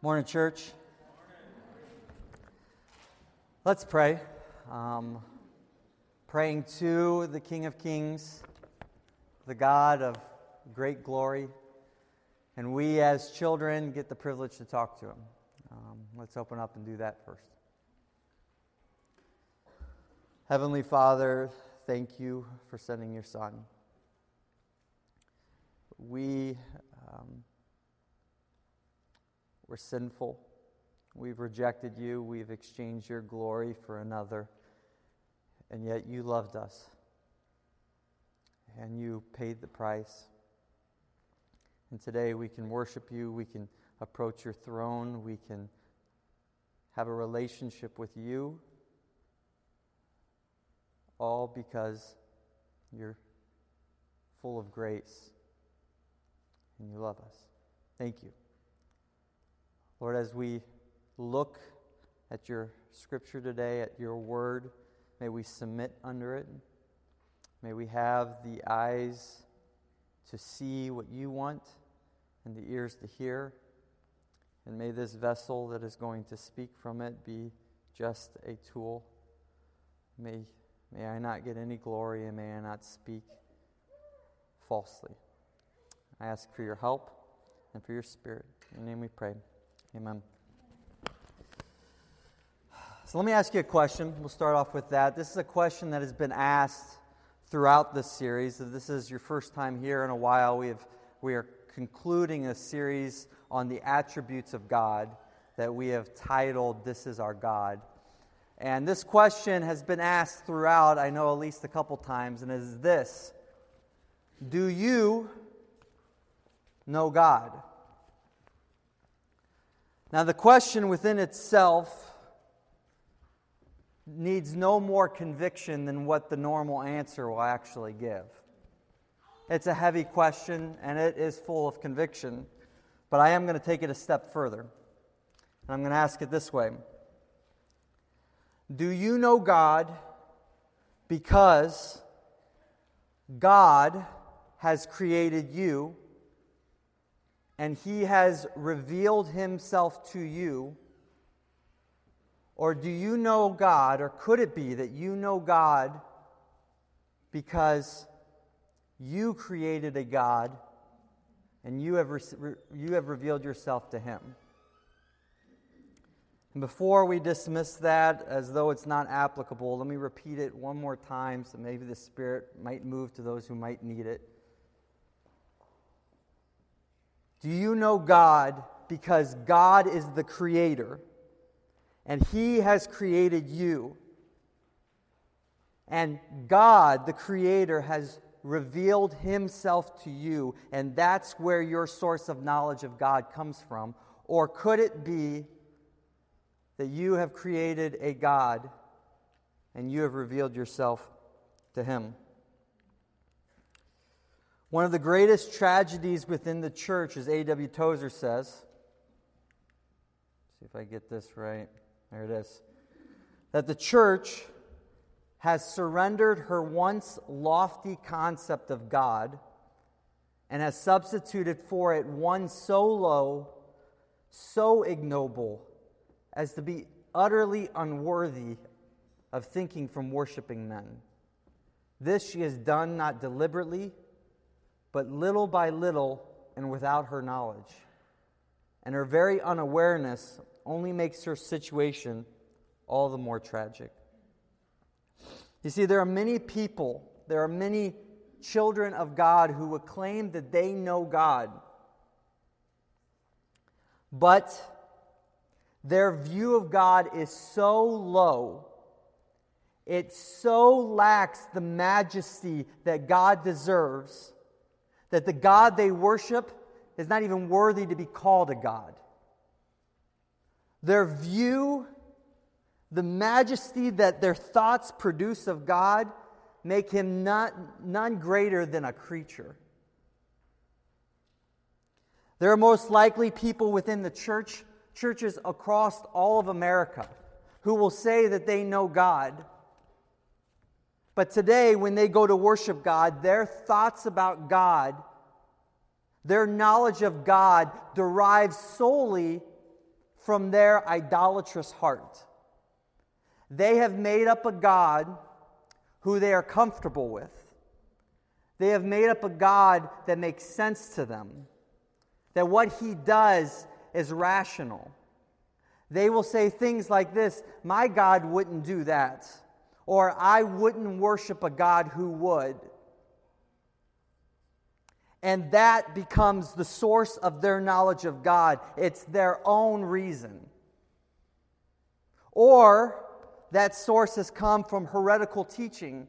Morning, church. Let's pray. Um, praying to the King of Kings, the God of great glory, and we as children get the privilege to talk to him. Um, let's open up and do that first. Heavenly Father, thank you for sending your Son. We. Um, we're sinful. We've rejected you. We've exchanged your glory for another. And yet you loved us. And you paid the price. And today we can worship you. We can approach your throne. We can have a relationship with you. All because you're full of grace and you love us. Thank you. Lord, as we look at your scripture today, at your word, may we submit under it. May we have the eyes to see what you want and the ears to hear. And may this vessel that is going to speak from it be just a tool. May, may I not get any glory and may I not speak falsely. I ask for your help and for your spirit. In your name we pray. Amen. So let me ask you a question. We'll start off with that. This is a question that has been asked throughout this series. If this is your first time here in a while, we, have, we are concluding a series on the attributes of God that we have titled This is Our God. And this question has been asked throughout, I know at least a couple times, and is this Do you know God? Now, the question within itself needs no more conviction than what the normal answer will actually give. It's a heavy question and it is full of conviction, but I am going to take it a step further. And I'm going to ask it this way Do you know God because God has created you? And he has revealed himself to you? Or do you know God, or could it be that you know God because you created a God and you have, re- you have revealed yourself to him? And before we dismiss that as though it's not applicable, let me repeat it one more time so maybe the Spirit might move to those who might need it. Do you know God because God is the creator and He has created you? And God, the creator, has revealed Himself to you, and that's where your source of knowledge of God comes from? Or could it be that you have created a God and you have revealed yourself to Him? One of the greatest tragedies within the church, as A.W. Tozer says, see if I get this right. There it is. That the church has surrendered her once lofty concept of God and has substituted for it one so low, so ignoble, as to be utterly unworthy of thinking from worshiping men. This she has done not deliberately but little by little and without her knowledge. And her very unawareness only makes her situation all the more tragic. You see, there are many people, there are many children of God who would claim that they know God, but their view of God is so low, it so lacks the majesty that God deserves that the God they worship is not even worthy to be called a God. Their view, the majesty that their thoughts produce of God, make him not, none greater than a creature. There are most likely people within the church, churches across all of America, who will say that they know God but today, when they go to worship God, their thoughts about God, their knowledge of God derives solely from their idolatrous heart. They have made up a God who they are comfortable with. They have made up a God that makes sense to them, that what he does is rational. They will say things like this My God wouldn't do that, or I wouldn't worship a God who would. And that becomes the source of their knowledge of God. It's their own reason. Or that source has come from heretical teaching,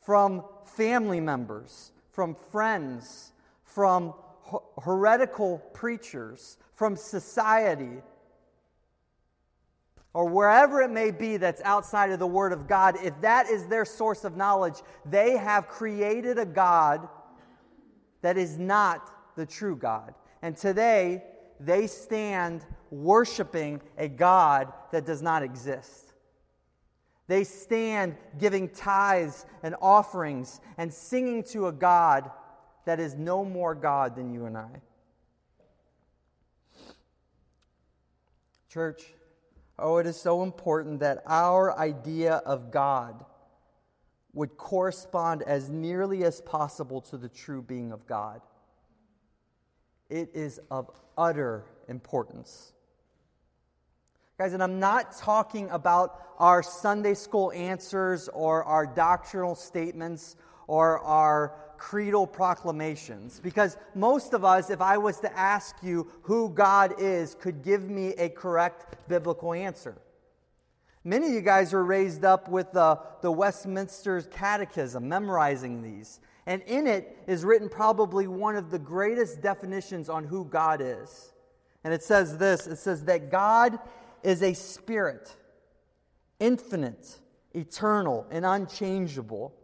from family members, from friends, from heretical preachers, from society, or wherever it may be that's outside of the Word of God, if that is their source of knowledge, they have created a God that is not the true God. And today, they stand worshiping a God that does not exist. They stand giving tithes and offerings and singing to a God that is no more God than you and I. Church, oh, it is so important that our idea of God would correspond as nearly as possible to the true being of God. It is of utter importance. Guys, and I'm not talking about our Sunday school answers or our doctrinal statements or our creedal proclamations. Because most of us, if I was to ask you who God is, could give me a correct biblical answer. Many of you guys were raised up with the, the Westminster Catechism, memorizing these. And in it is written probably one of the greatest definitions on who God is. And it says this it says that God is a spirit, infinite, eternal, and unchangeable.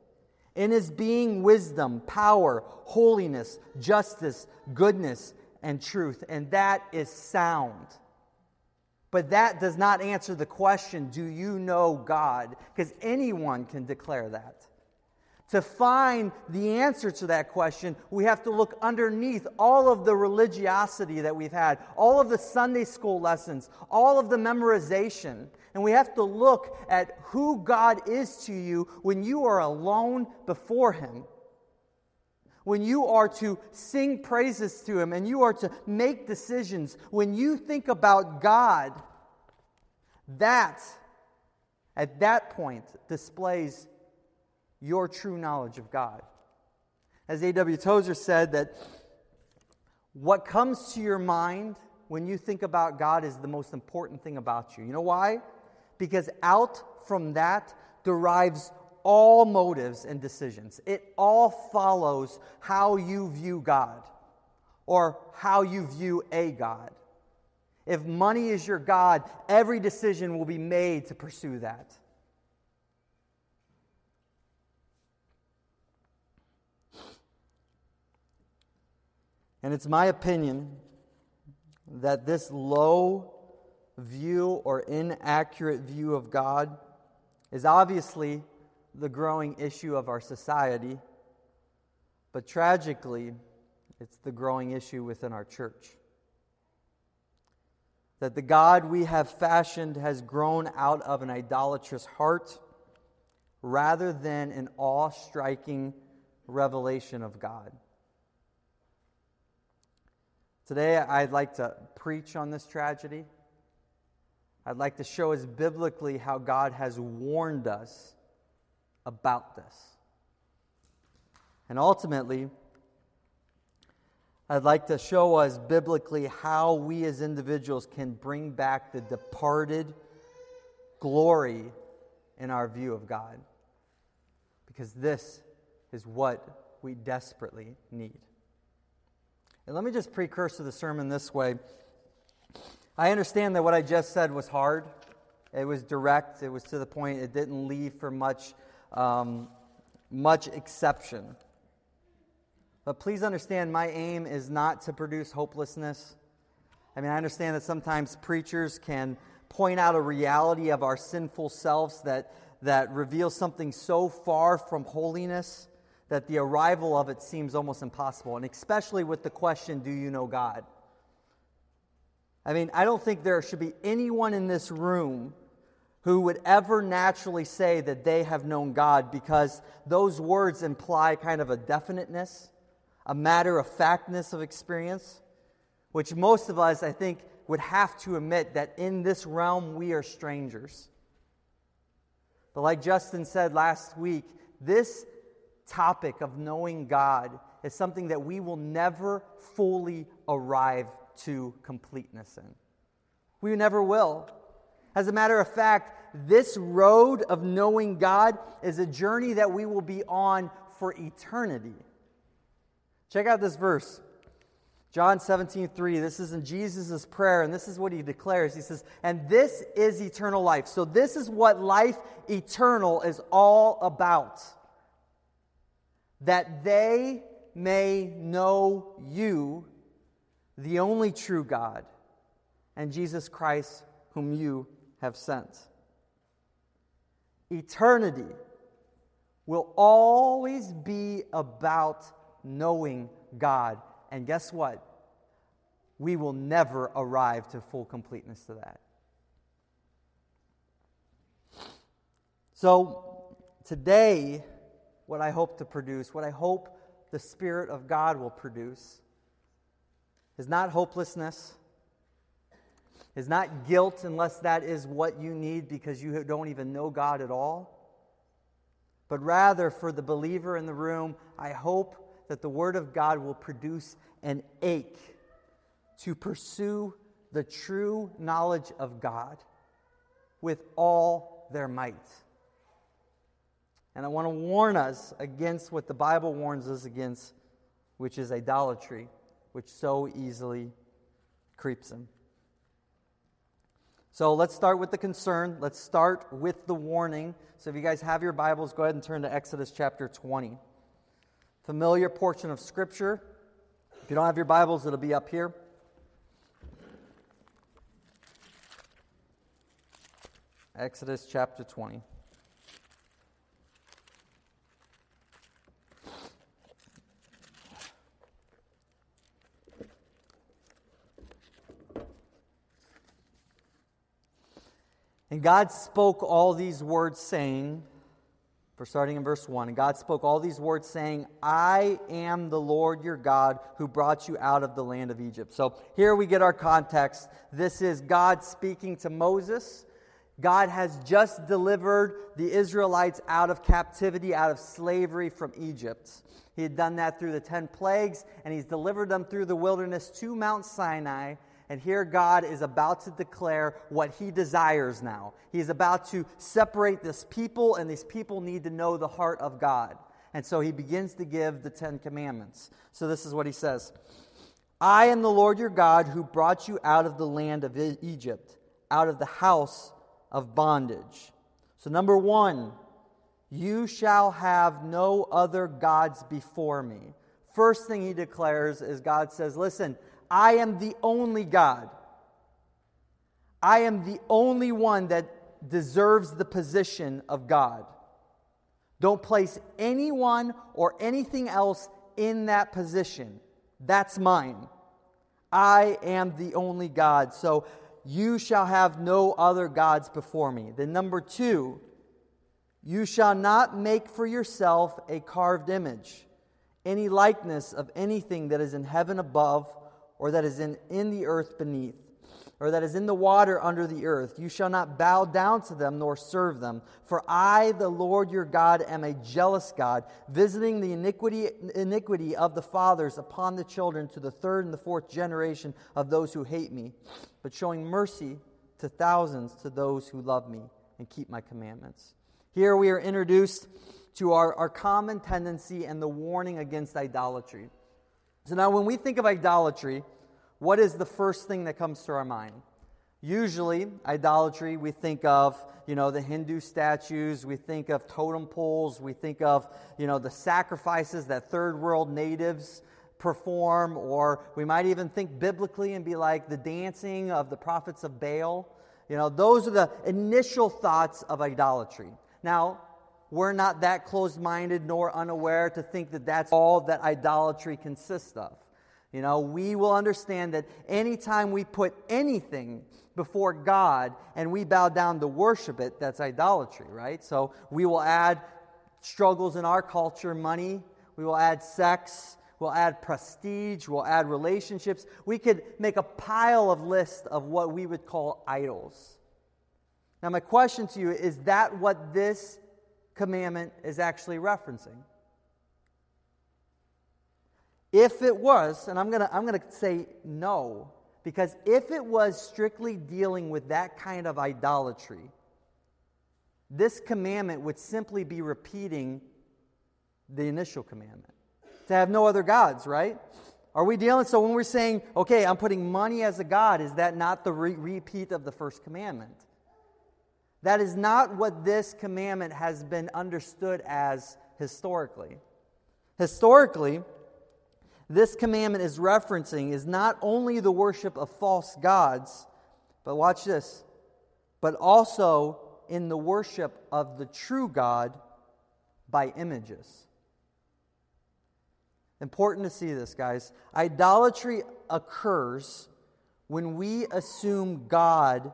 In his being, wisdom, power, holiness, justice, goodness, and truth. And that is sound. But that does not answer the question do you know God? Because anyone can declare that. To find the answer to that question, we have to look underneath all of the religiosity that we've had, all of the Sunday school lessons, all of the memorization. And we have to look at who God is to you when you are alone before Him. When you are to sing praises to Him and you are to make decisions, when you think about God, that, at that point, displays your true knowledge of God. As A.W. Tozer said, that what comes to your mind when you think about God is the most important thing about you. You know why? Because out from that derives all motives and decisions. It all follows how you view God or how you view a God. If money is your God, every decision will be made to pursue that. And it's my opinion that this low view or inaccurate view of God is obviously the growing issue of our society, but tragically, it's the growing issue within our church that the God we have fashioned has grown out of an idolatrous heart rather than an awe striking revelation of God. Today, I'd like to preach on this tragedy. I'd like to show us biblically how God has warned us about this. And ultimately, I'd like to show us biblically how we as individuals can bring back the departed glory in our view of God. Because this is what we desperately need. And let me just precursor the sermon this way. I understand that what I just said was hard. It was direct. It was to the point. It didn't leave for much, um, much exception. But please understand, my aim is not to produce hopelessness. I mean, I understand that sometimes preachers can point out a reality of our sinful selves that, that reveals something so far from holiness that the arrival of it seems almost impossible, and especially with the question, Do you know God? I mean, I don't think there should be anyone in this room who would ever naturally say that they have known God because those words imply kind of a definiteness, a matter of factness of experience, which most of us, I think, would have to admit that in this realm we are strangers. But like Justin said last week, this topic of knowing God is something that we will never fully arrive to completeness in. We never will. As a matter of fact, this road of knowing God is a journey that we will be on for eternity. Check out this verse. John 17, 3. This is in Jesus' prayer, and this is what he declares. He says, And this is eternal life. So, this is what life eternal is all about. That they may know you, the only true God, and Jesus Christ, whom you have sent. Eternity will always be about knowing God and guess what? We will never arrive to full completeness to that. So, today, what I hope to produce, what I hope the Spirit of God will produce, is not hopelessness, is not guilt, unless that is what you need because you don't even know God at all. But rather, for the believer in the room, I hope that the Word of God will produce an ache to pursue the true knowledge of God with all their might. And I want to warn us against what the Bible warns us against, which is idolatry, which so easily creeps in. So let's start with the concern. Let's start with the warning. So if you guys have your Bibles, go ahead and turn to Exodus chapter 20 familiar portion of Scripture. If you don't have your Bibles, it'll be up here. Exodus chapter 20. And God spoke all these words, saying, for starting in verse 1. And God spoke all these words, saying, I am the Lord your God who brought you out of the land of Egypt. So here we get our context. This is God speaking to Moses. God has just delivered the Israelites out of captivity, out of slavery from Egypt. He had done that through the 10 plagues, and he's delivered them through the wilderness to Mount Sinai. And here God is about to declare what he desires now. He's about to separate this people, and these people need to know the heart of God. And so he begins to give the Ten Commandments. So this is what he says I am the Lord your God who brought you out of the land of Egypt, out of the house of bondage. So, number one, you shall have no other gods before me. First thing he declares is God says, Listen, I am the only God. I am the only one that deserves the position of God. Don't place anyone or anything else in that position. That's mine. I am the only God. So you shall have no other gods before me. Then, number two, you shall not make for yourself a carved image, any likeness of anything that is in heaven above or that is in, in the earth beneath, or that is in the water under the earth. You shall not bow down to them nor serve them. For I, the Lord your God, am a jealous God, visiting the iniquity, iniquity of the fathers upon the children to the third and the fourth generation of those who hate me, but showing mercy to thousands to those who love me and keep my commandments. Here we are introduced to our, our common tendency and the warning against idolatry. So now, when we think of idolatry, what is the first thing that comes to our mind? Usually, idolatry, we think of, you know, the Hindu statues, we think of totem poles, we think of, you know, the sacrifices that third world natives perform, or we might even think biblically and be like the dancing of the prophets of Baal. You know, those are the initial thoughts of idolatry. Now, we're not that closed minded nor unaware to think that that's all that idolatry consists of. You know, we will understand that anytime we put anything before God and we bow down to worship it, that's idolatry, right? So we will add struggles in our culture, money, we will add sex, we'll add prestige, we'll add relationships. We could make a pile of lists of what we would call idols. Now, my question to you is that what this commandment is actually referencing? If it was, and I'm going to I'm going to say no, because if it was strictly dealing with that kind of idolatry, this commandment would simply be repeating the initial commandment to have no other gods, right? Are we dealing? So when we're saying, okay, I'm putting money as a God, is that not the re- repeat of the first commandment? That is not what this commandment has been understood as historically. Historically, this commandment is referencing is not only the worship of false gods, but watch this, but also in the worship of the true God by images. Important to see this, guys. Idolatry occurs when we assume God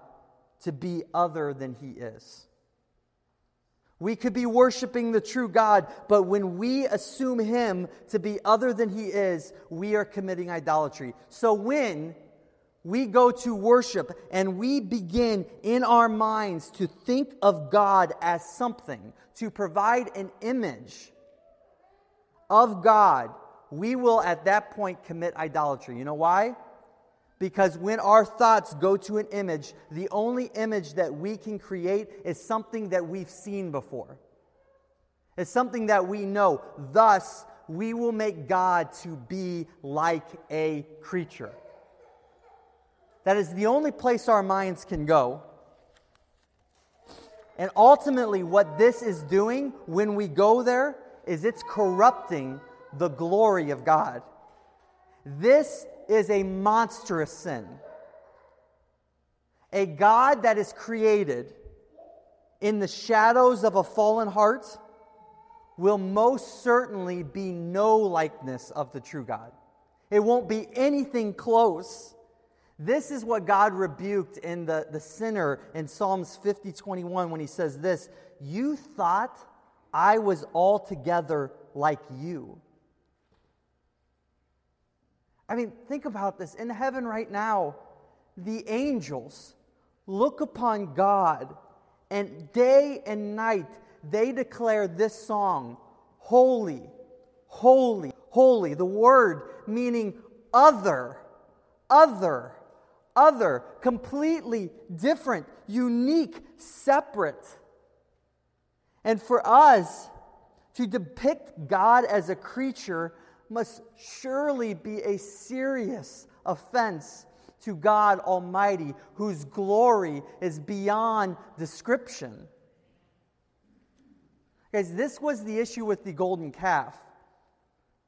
to be other than he is. We could be worshiping the true God, but when we assume him to be other than he is, we are committing idolatry. So when we go to worship and we begin in our minds to think of God as something, to provide an image of God, we will at that point commit idolatry. You know why? Because when our thoughts go to an image, the only image that we can create is something that we've seen before. It's something that we know. Thus, we will make God to be like a creature. That is the only place our minds can go. And ultimately, what this is doing when we go there is it's corrupting the glory of God. This is a monstrous sin. A God that is created in the shadows of a fallen heart will most certainly be no likeness of the true God. It won't be anything close. This is what God rebuked in the, the sinner in Psalms 50 21 when he says this You thought I was altogether like you. I mean, think about this. In heaven right now, the angels look upon God, and day and night they declare this song Holy, holy, holy. The word meaning other, other, other, completely different, unique, separate. And for us to depict God as a creature must surely be a serious offense to God Almighty, whose glory is beyond description. Guys, this was the issue with the golden calf.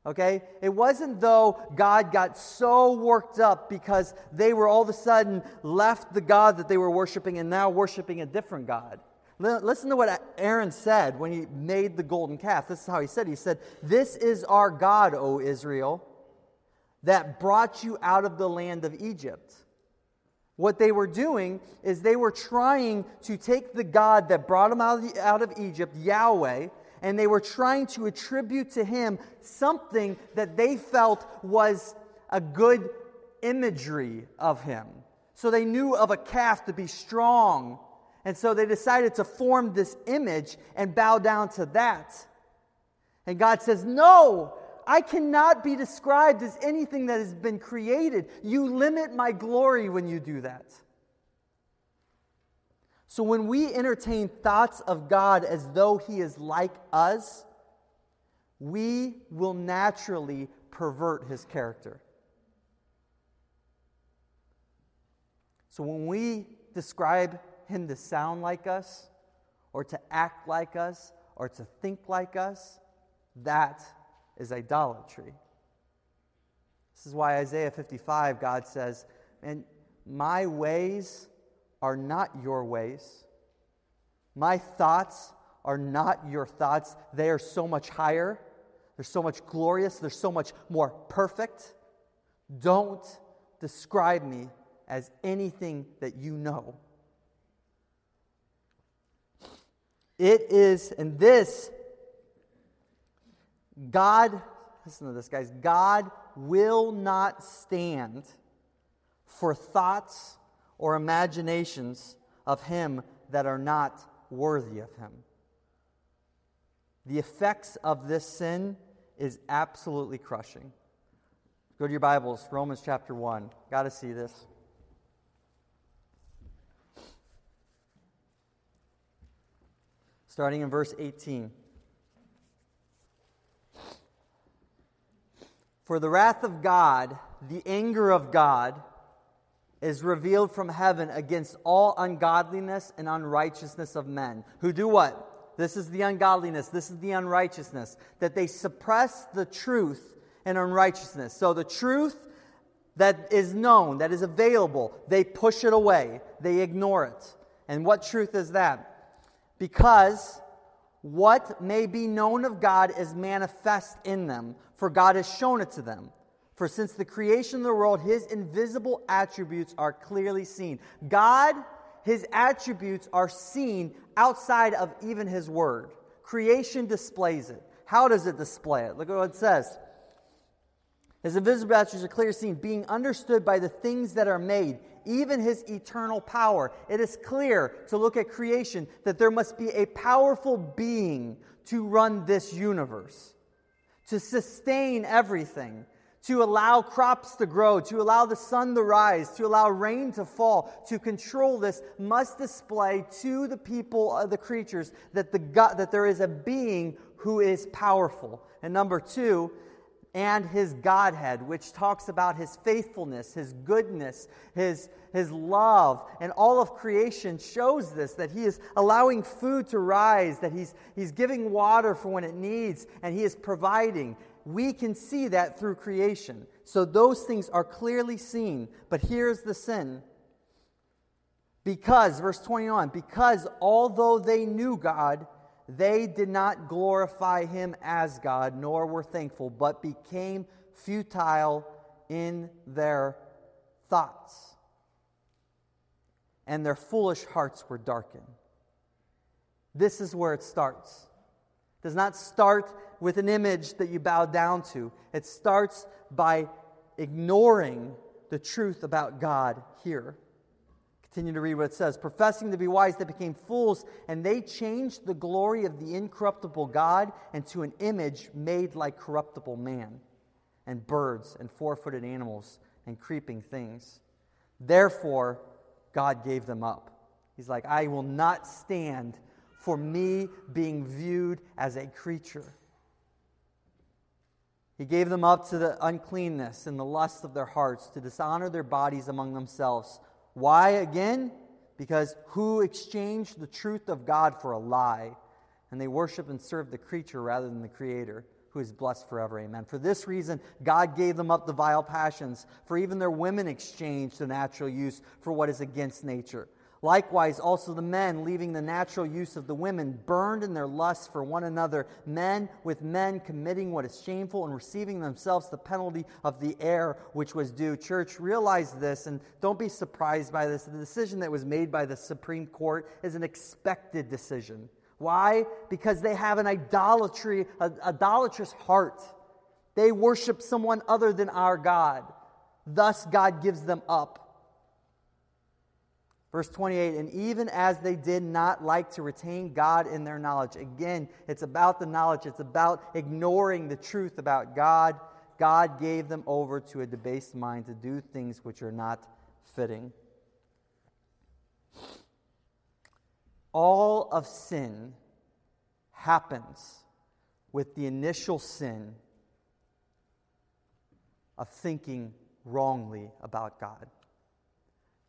Okay? It wasn't though God got so worked up because they were all of a sudden left the God that they were worshiping and now worshiping a different God. Listen to what Aaron said when he made the golden calf. This is how he said. it. He said, This is our God, O Israel, that brought you out of the land of Egypt. What they were doing is they were trying to take the God that brought them out of, the, out of Egypt, Yahweh, and they were trying to attribute to him something that they felt was a good imagery of him. So they knew of a calf to be strong and so they decided to form this image and bow down to that. And God says, No, I cannot be described as anything that has been created. You limit my glory when you do that. So when we entertain thoughts of God as though He is like us, we will naturally pervert His character. So when we describe him to sound like us, or to act like us, or to think like us, that is idolatry. This is why Isaiah 55, God says, And my ways are not your ways. My thoughts are not your thoughts. They are so much higher. They're so much glorious. They're so much more perfect. Don't describe me as anything that you know. It is, and this, God, listen to this, guys, God will not stand for thoughts or imaginations of Him that are not worthy of Him. The effects of this sin is absolutely crushing. Go to your Bibles, Romans chapter 1. Got to see this. Starting in verse 18. For the wrath of God, the anger of God, is revealed from heaven against all ungodliness and unrighteousness of men, who do what? This is the ungodliness, this is the unrighteousness, that they suppress the truth and unrighteousness. So the truth that is known, that is available, they push it away, they ignore it. And what truth is that? Because what may be known of God is manifest in them, for God has shown it to them. For since the creation of the world, his invisible attributes are clearly seen. God, his attributes are seen outside of even his word. Creation displays it. How does it display it? Look at what it says. His invisible attributes are clearly seen, being understood by the things that are made, even his eternal power. It is clear to look at creation that there must be a powerful being to run this universe, to sustain everything, to allow crops to grow, to allow the sun to rise, to allow rain to fall, to control this, must display to the people, uh, the creatures, that, the God, that there is a being who is powerful. And number two, and his Godhead, which talks about his faithfulness, his goodness, his, his love. And all of creation shows this that he is allowing food to rise, that he's, he's giving water for when it needs, and he is providing. We can see that through creation. So those things are clearly seen. But here's the sin. Because, verse 21, because although they knew God, they did not glorify him as God, nor were thankful, but became futile in their thoughts. And their foolish hearts were darkened. This is where it starts. It does not start with an image that you bow down to. It starts by ignoring the truth about God here. Continue to read what it says. Professing to be wise, they became fools, and they changed the glory of the incorruptible God into an image made like corruptible man, and birds, and four footed animals, and creeping things. Therefore, God gave them up. He's like, I will not stand for me being viewed as a creature. He gave them up to the uncleanness and the lust of their hearts, to dishonor their bodies among themselves why again? Because who exchanged the truth of God for a lie, and they worship and serve the creature rather than the Creator, who is blessed forever. Amen. For this reason, God gave them up to vile passions, for even their women exchanged the natural use for what is against nature. Likewise, also the men, leaving the natural use of the women, burned in their lust for one another, men with men committing what is shameful and receiving themselves the penalty of the error which was due. Church, realize this and don't be surprised by this. The decision that was made by the Supreme Court is an expected decision. Why? Because they have an idolatry, an idolatrous heart. They worship someone other than our God. Thus, God gives them up. Verse 28 And even as they did not like to retain God in their knowledge. Again, it's about the knowledge, it's about ignoring the truth about God. God gave them over to a debased mind to do things which are not fitting. All of sin happens with the initial sin of thinking wrongly about God.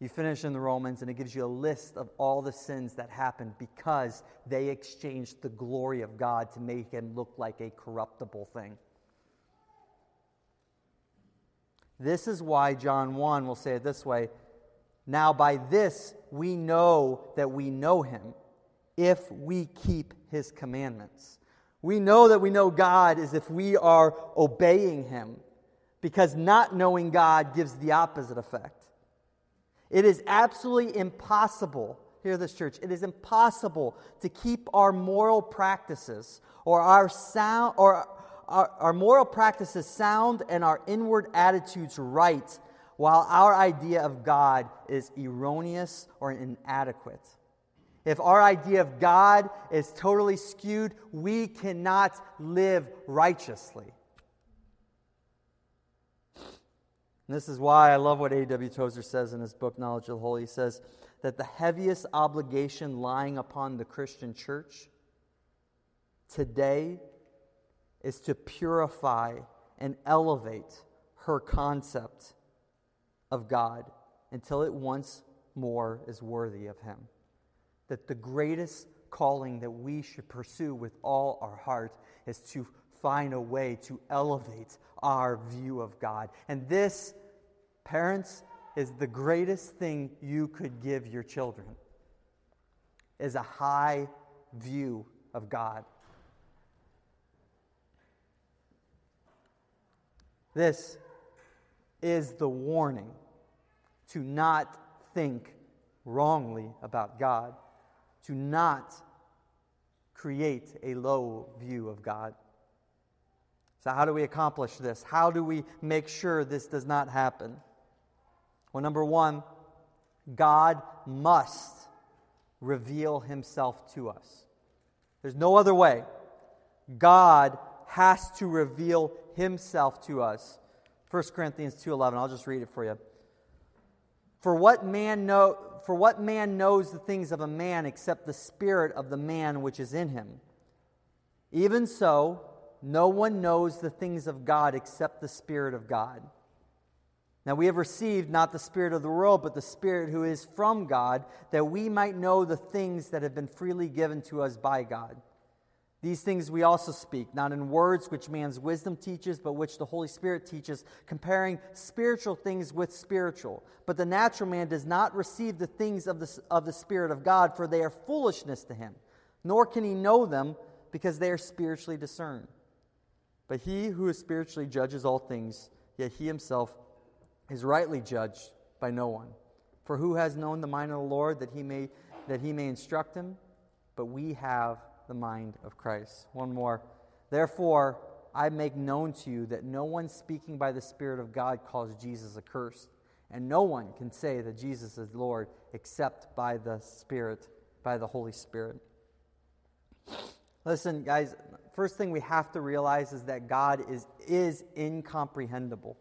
You finish in the Romans, and it gives you a list of all the sins that happened because they exchanged the glory of God to make him look like a corruptible thing. This is why John 1 will say it this way Now by this we know that we know him if we keep his commandments. We know that we know God is if we are obeying him. because not knowing God gives the opposite effect. It is absolutely impossible, hear this, church, it is impossible to keep our moral practices or our sound or our, our moral practices sound and our inward attitudes right while our idea of God is erroneous or inadequate. If our idea of God is totally skewed, we cannot live righteously. And this is why I love what A.W. Tozer says in his book, Knowledge of the Holy. He says that the heaviest obligation lying upon the Christian church today is to purify and elevate her concept of God until it once more is worthy of Him. That the greatest calling that we should pursue with all our heart is to find a way to elevate our view of God. And this Parents is the greatest thing you could give your children is a high view of God. This is the warning to not think wrongly about God, to not create a low view of God. So, how do we accomplish this? How do we make sure this does not happen? Well, number one, God must reveal himself to us. There's no other way. God has to reveal himself to us. 1 Corinthians 2:11. I'll just read it for you. For what man know for what man knows the things of a man except the spirit of the man which is in him? Even so, no one knows the things of God except the spirit of God. Now we have received not the Spirit of the world, but the Spirit who is from God, that we might know the things that have been freely given to us by God. These things we also speak, not in words which man's wisdom teaches, but which the Holy Spirit teaches, comparing spiritual things with spiritual. But the natural man does not receive the things of the, of the Spirit of God, for they are foolishness to him, nor can he know them, because they are spiritually discerned. But he who is spiritually judges all things, yet he himself is rightly judged by no one. For who has known the mind of the Lord that he may that he may instruct him? But we have the mind of Christ. One more. Therefore, I make known to you that no one speaking by the Spirit of God calls Jesus accursed, and no one can say that Jesus is Lord except by the Spirit, by the Holy Spirit. Listen, guys, first thing we have to realize is that God is, is incomprehensible.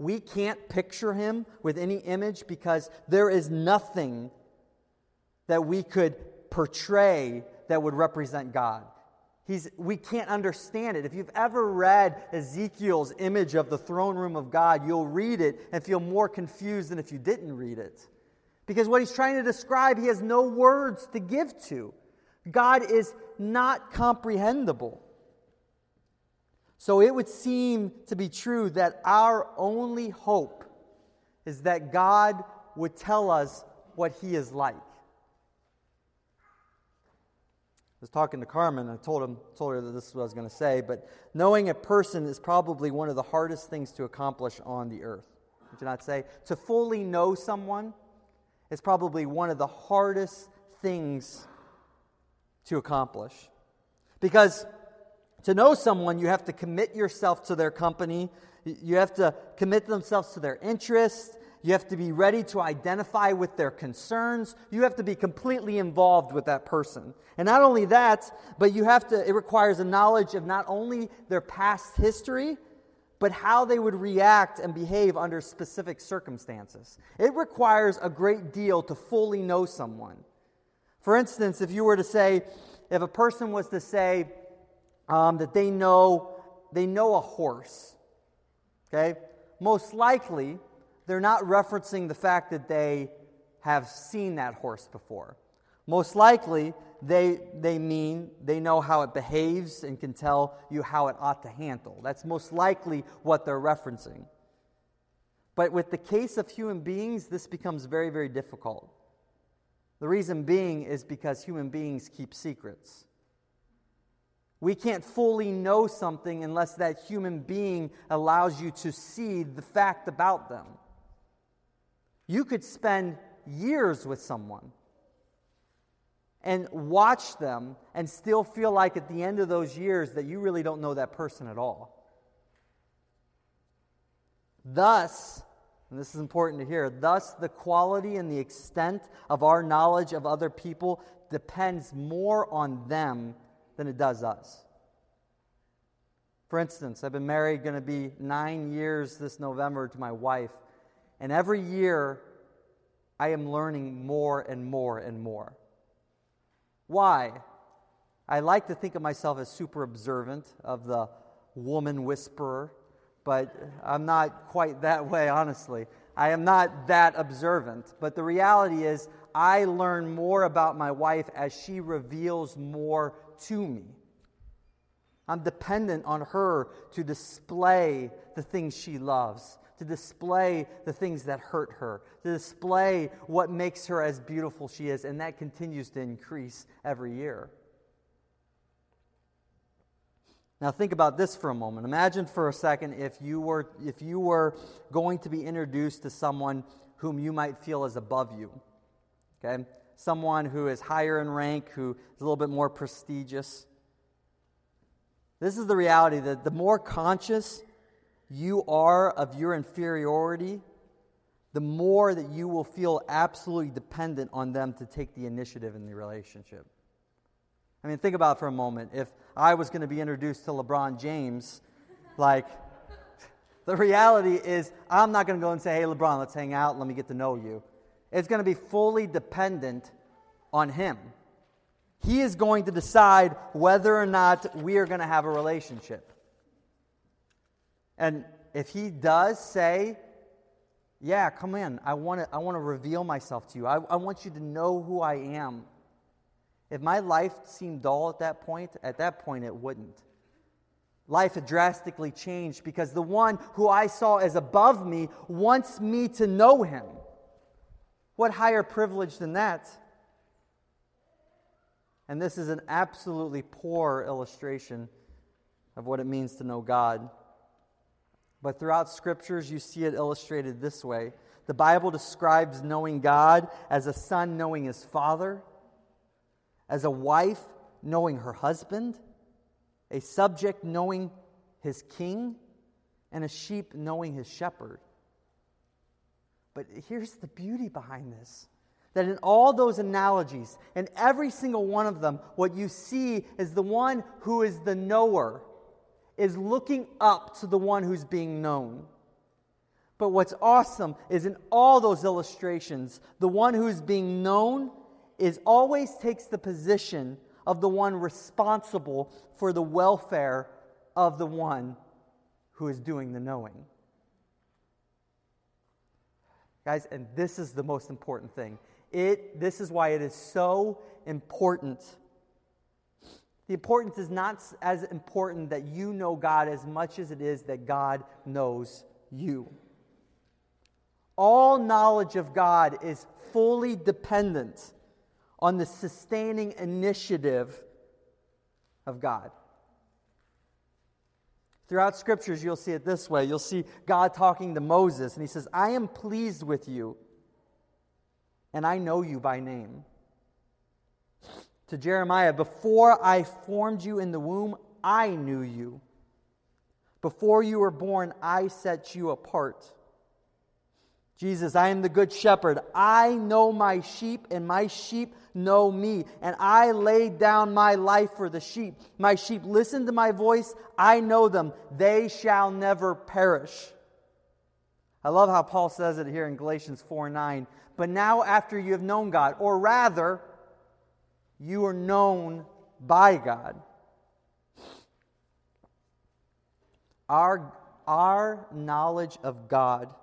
We can't picture him with any image because there is nothing that we could portray that would represent God. He's, we can't understand it. If you've ever read Ezekiel's image of the throne room of God, you'll read it and feel more confused than if you didn't read it. Because what he's trying to describe, he has no words to give to. God is not comprehensible. So it would seem to be true that our only hope is that God would tell us what He is like. I was talking to Carmen, I told, him, told her that this is what I was going to say, but knowing a person is probably one of the hardest things to accomplish on the earth. Would you not say? To fully know someone is probably one of the hardest things to accomplish. Because to know someone, you have to commit yourself to their company. You have to commit themselves to their interests. You have to be ready to identify with their concerns. You have to be completely involved with that person. And not only that, but you have to, it requires a knowledge of not only their past history, but how they would react and behave under specific circumstances. It requires a great deal to fully know someone. For instance, if you were to say, if a person was to say, um, that they know they know a horse. Okay, most likely they're not referencing the fact that they have seen that horse before. Most likely they they mean they know how it behaves and can tell you how it ought to handle. That's most likely what they're referencing. But with the case of human beings, this becomes very, very difficult. The reason being is because human beings keep secrets. We can't fully know something unless that human being allows you to see the fact about them. You could spend years with someone and watch them and still feel like at the end of those years that you really don't know that person at all. Thus, and this is important to hear, thus the quality and the extent of our knowledge of other people depends more on them than it does us. For instance, I've been married, going to be nine years this November to my wife, and every year I am learning more and more and more. Why? I like to think of myself as super observant of the woman whisperer, but I'm not quite that way, honestly. I am not that observant. But the reality is, I learn more about my wife as she reveals more to me. I'm dependent on her to display the things she loves, to display the things that hurt her, to display what makes her as beautiful she is, and that continues to increase every year. Now think about this for a moment. Imagine for a second if you were if you were going to be introduced to someone whom you might feel is above you. Okay? Someone who is higher in rank, who is a little bit more prestigious. This is the reality that the more conscious you are of your inferiority, the more that you will feel absolutely dependent on them to take the initiative in the relationship. I mean, think about for a moment. If I was going to be introduced to LeBron James, like, the reality is, I'm not going to go and say, hey, LeBron, let's hang out, let me get to know you. It's going to be fully dependent on him. He is going to decide whether or not we are going to have a relationship. And if he does say, Yeah, come in, I want to, I want to reveal myself to you, I, I want you to know who I am. If my life seemed dull at that point, at that point it wouldn't. Life had drastically changed because the one who I saw as above me wants me to know him. What higher privilege than that? And this is an absolutely poor illustration of what it means to know God. But throughout scriptures, you see it illustrated this way. The Bible describes knowing God as a son knowing his father, as a wife knowing her husband, a subject knowing his king, and a sheep knowing his shepherd. But here's the beauty behind this that in all those analogies, in every single one of them, what you see is the one who is the knower is looking up to the one who's being known. But what's awesome is in all those illustrations, the one who's being known is always takes the position of the one responsible for the welfare of the one who is doing the knowing. Guys, and this is the most important thing. It, this is why it is so important. The importance is not as important that you know God as much as it is that God knows you. All knowledge of God is fully dependent on the sustaining initiative of God. Throughout scriptures, you'll see it this way. You'll see God talking to Moses, and he says, I am pleased with you and I know you by name. To Jeremiah, before I formed you in the womb, I knew you. Before you were born, I set you apart. Jesus, I am the good shepherd. I know my sheep, and my sheep know me. And I laid down my life for the sheep. My sheep listen to my voice. I know them. They shall never perish. I love how Paul says it here in Galatians 4 9 but now after you have known God, or rather, you are known by God. Our, our knowledge of God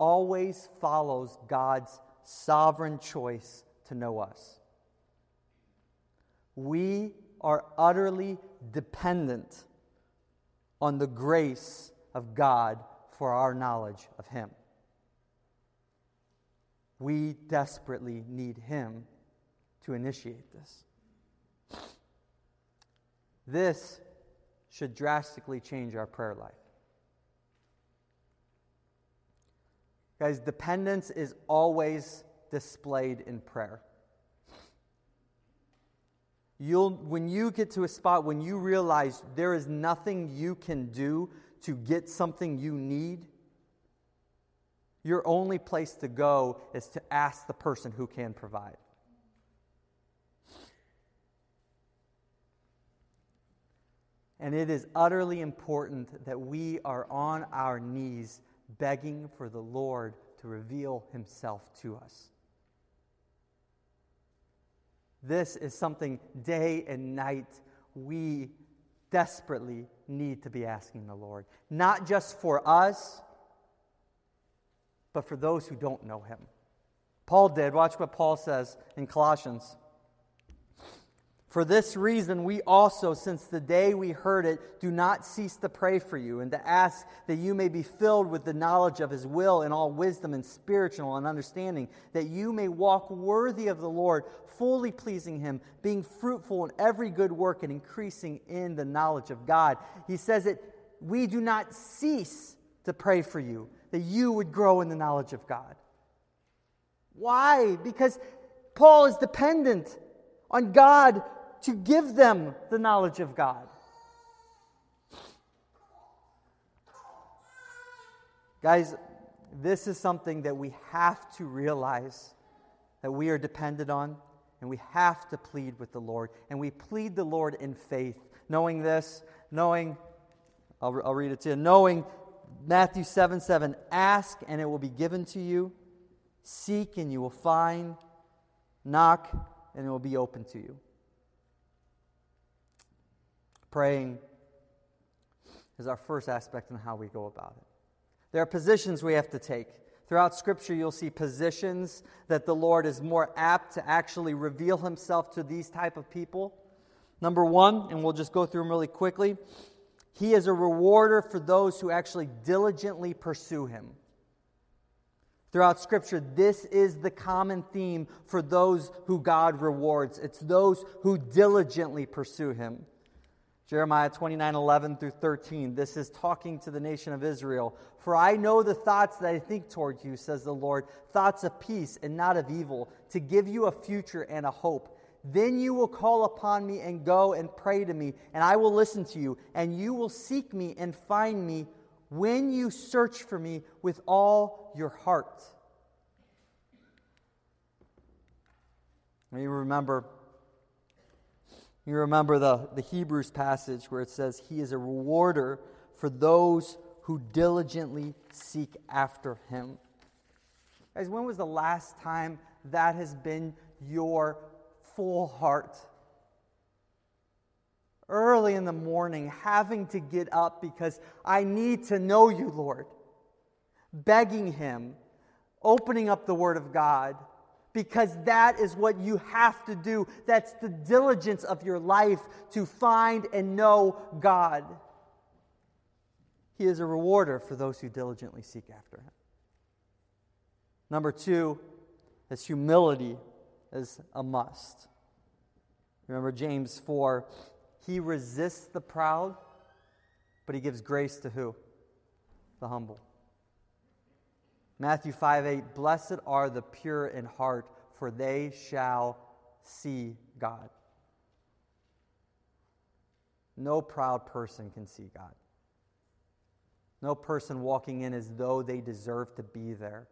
always follows God's sovereign choice to know us. We are utterly dependent on the grace of God for our knowledge of Him. We desperately need Him to initiate this. This should drastically change our prayer life. Guys, dependence is always displayed in prayer. You'll, when you get to a spot when you realize there is nothing you can do to get something you need, your only place to go is to ask the person who can provide. And it is utterly important that we are on our knees begging for the Lord to reveal himself to us. This is something day and night we desperately need to be asking the Lord. Not just for us, but for those who don't know him. Paul did. Watch what Paul says in Colossians. For this reason, we also, since the day we heard it, do not cease to pray for you and to ask that you may be filled with the knowledge of his will in all wisdom and spiritual and understanding, that you may walk worthy of the Lord, fully pleasing him, being fruitful in every good work and increasing in the knowledge of God. He says that we do not cease to pray for you, that you would grow in the knowledge of God. Why? Because Paul is dependent on God to give them the knowledge of God. Guys, this is something that we have to realize that we are dependent on, and we have to plead with the Lord. And we plead the Lord in faith, knowing this, knowing, I'll, I'll read it to you, knowing Matthew 7 7, ask and it will be given to you, seek and you will find, knock and it will be open to you. Praying is our first aspect in how we go about it. There are positions we have to take. Throughout Scripture, you'll see positions that the Lord is more apt to actually reveal Himself to these type of people. Number one, and we'll just go through them really quickly, He is a rewarder for those who actually diligently pursue Him. Throughout Scripture, this is the common theme for those who God rewards. It's those who diligently pursue Him. Jeremiah 29 11 through 13. This is talking to the nation of Israel. For I know the thoughts that I think toward you, says the Lord, thoughts of peace and not of evil, to give you a future and a hope. Then you will call upon me and go and pray to me, and I will listen to you, and you will seek me and find me when you search for me with all your heart. You remember you remember the, the Hebrews passage where it says, He is a rewarder for those who diligently seek after Him. Guys, when was the last time that has been your full heart? Early in the morning, having to get up because I need to know you, Lord. Begging Him, opening up the Word of God because that is what you have to do. That's the diligence of your life to find and know God. He is a rewarder for those who diligently seek after Him. Number two is humility is a must. Remember James 4 He resists the proud, but He gives grace to who? The humble. Matthew 5 8, blessed are the pure in heart, for they shall see God. No proud person can see God. No person walking in as though they deserve to be there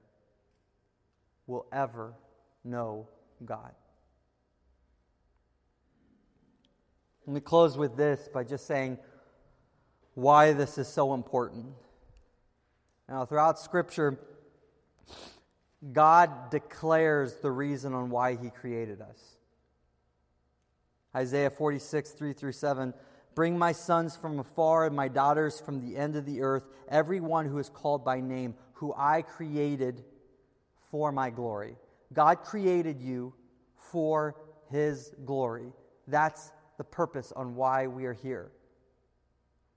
will ever know God. Let me close with this by just saying why this is so important. Now, throughout Scripture, God declares the reason on why he created us. Isaiah 46, 3 through 7. Bring my sons from afar and my daughters from the end of the earth, every one who is called by name, who I created for my glory. God created you for his glory. That's the purpose on why we are here.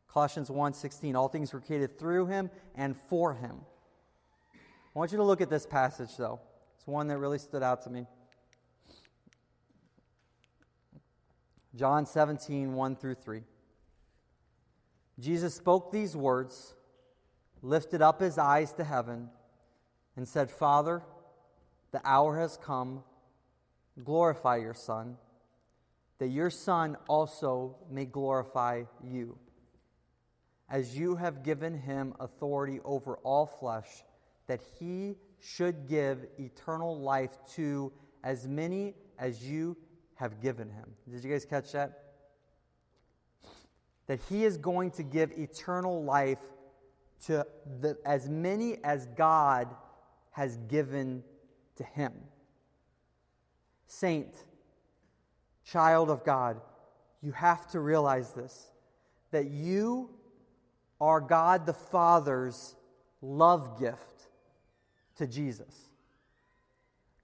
Colossians 1:16 All things were created through him and for him. I want you to look at this passage, though. It's one that really stood out to me. John 17, 1 through 3. Jesus spoke these words, lifted up his eyes to heaven, and said, Father, the hour has come. Glorify your Son, that your Son also may glorify you. As you have given him authority over all flesh, that he should give eternal life to as many as you have given him. Did you guys catch that? That he is going to give eternal life to the, as many as God has given to him. Saint, child of God, you have to realize this that you are God the Father's love gift to Jesus.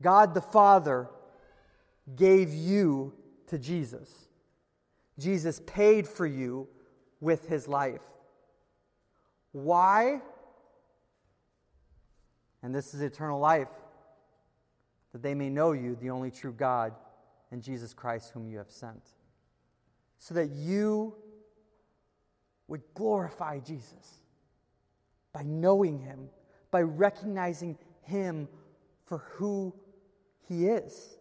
God the Father gave you to Jesus. Jesus paid for you with his life. Why? And this is eternal life, that they may know you, the only true God, and Jesus Christ, whom you have sent. So that you would glorify Jesus by knowing him, by recognizing him for who he is.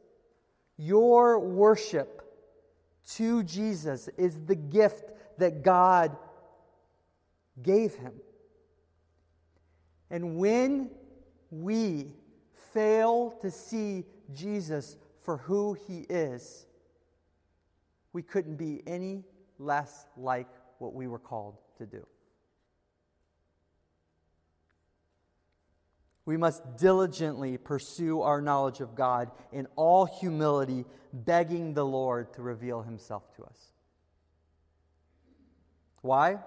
Your worship to Jesus is the gift that God gave him. And when we fail to see Jesus for who he is, we couldn't be any less like what we were called to do. We must diligently pursue our knowledge of God in all humility, begging the Lord to reveal himself to us. Why?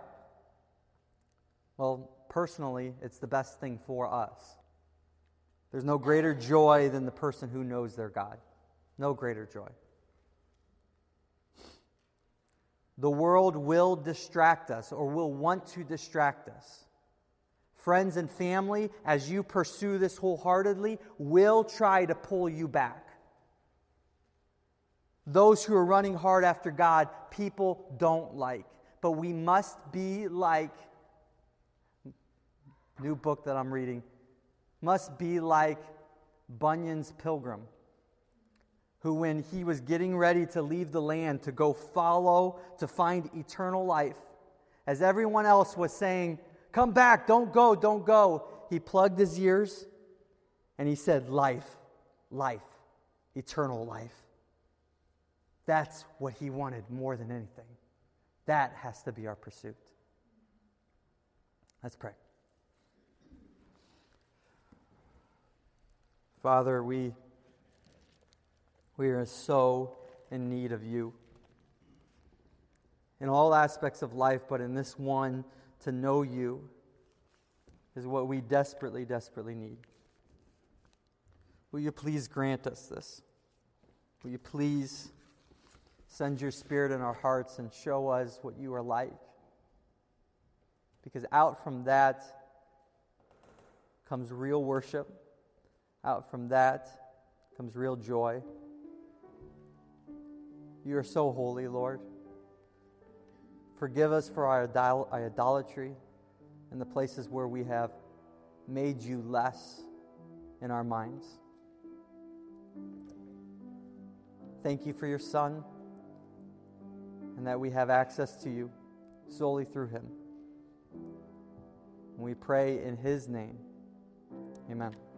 Well, personally, it's the best thing for us. There's no greater joy than the person who knows their God. No greater joy. The world will distract us or will want to distract us. Friends and family, as you pursue this wholeheartedly, will try to pull you back. Those who are running hard after God, people don't like. But we must be like, new book that I'm reading, must be like Bunyan's pilgrim who, when he was getting ready to leave the land to go follow, to find eternal life, as everyone else was saying, Come back, don't go, don't go, he plugged his ears and he said, Life, life, eternal life. That's what he wanted more than anything. That has to be our pursuit. Let's pray. Father, we we are so in need of you. In all aspects of life, but in this one, to know you is what we desperately, desperately need. Will you please grant us this? Will you please send your spirit in our hearts and show us what you are like? Because out from that comes real worship, out from that comes real joy. You are so holy, Lord. Forgive us for our, idol- our idolatry and the places where we have made you less in our minds. Thank you for your Son and that we have access to you solely through him. We pray in his name. Amen.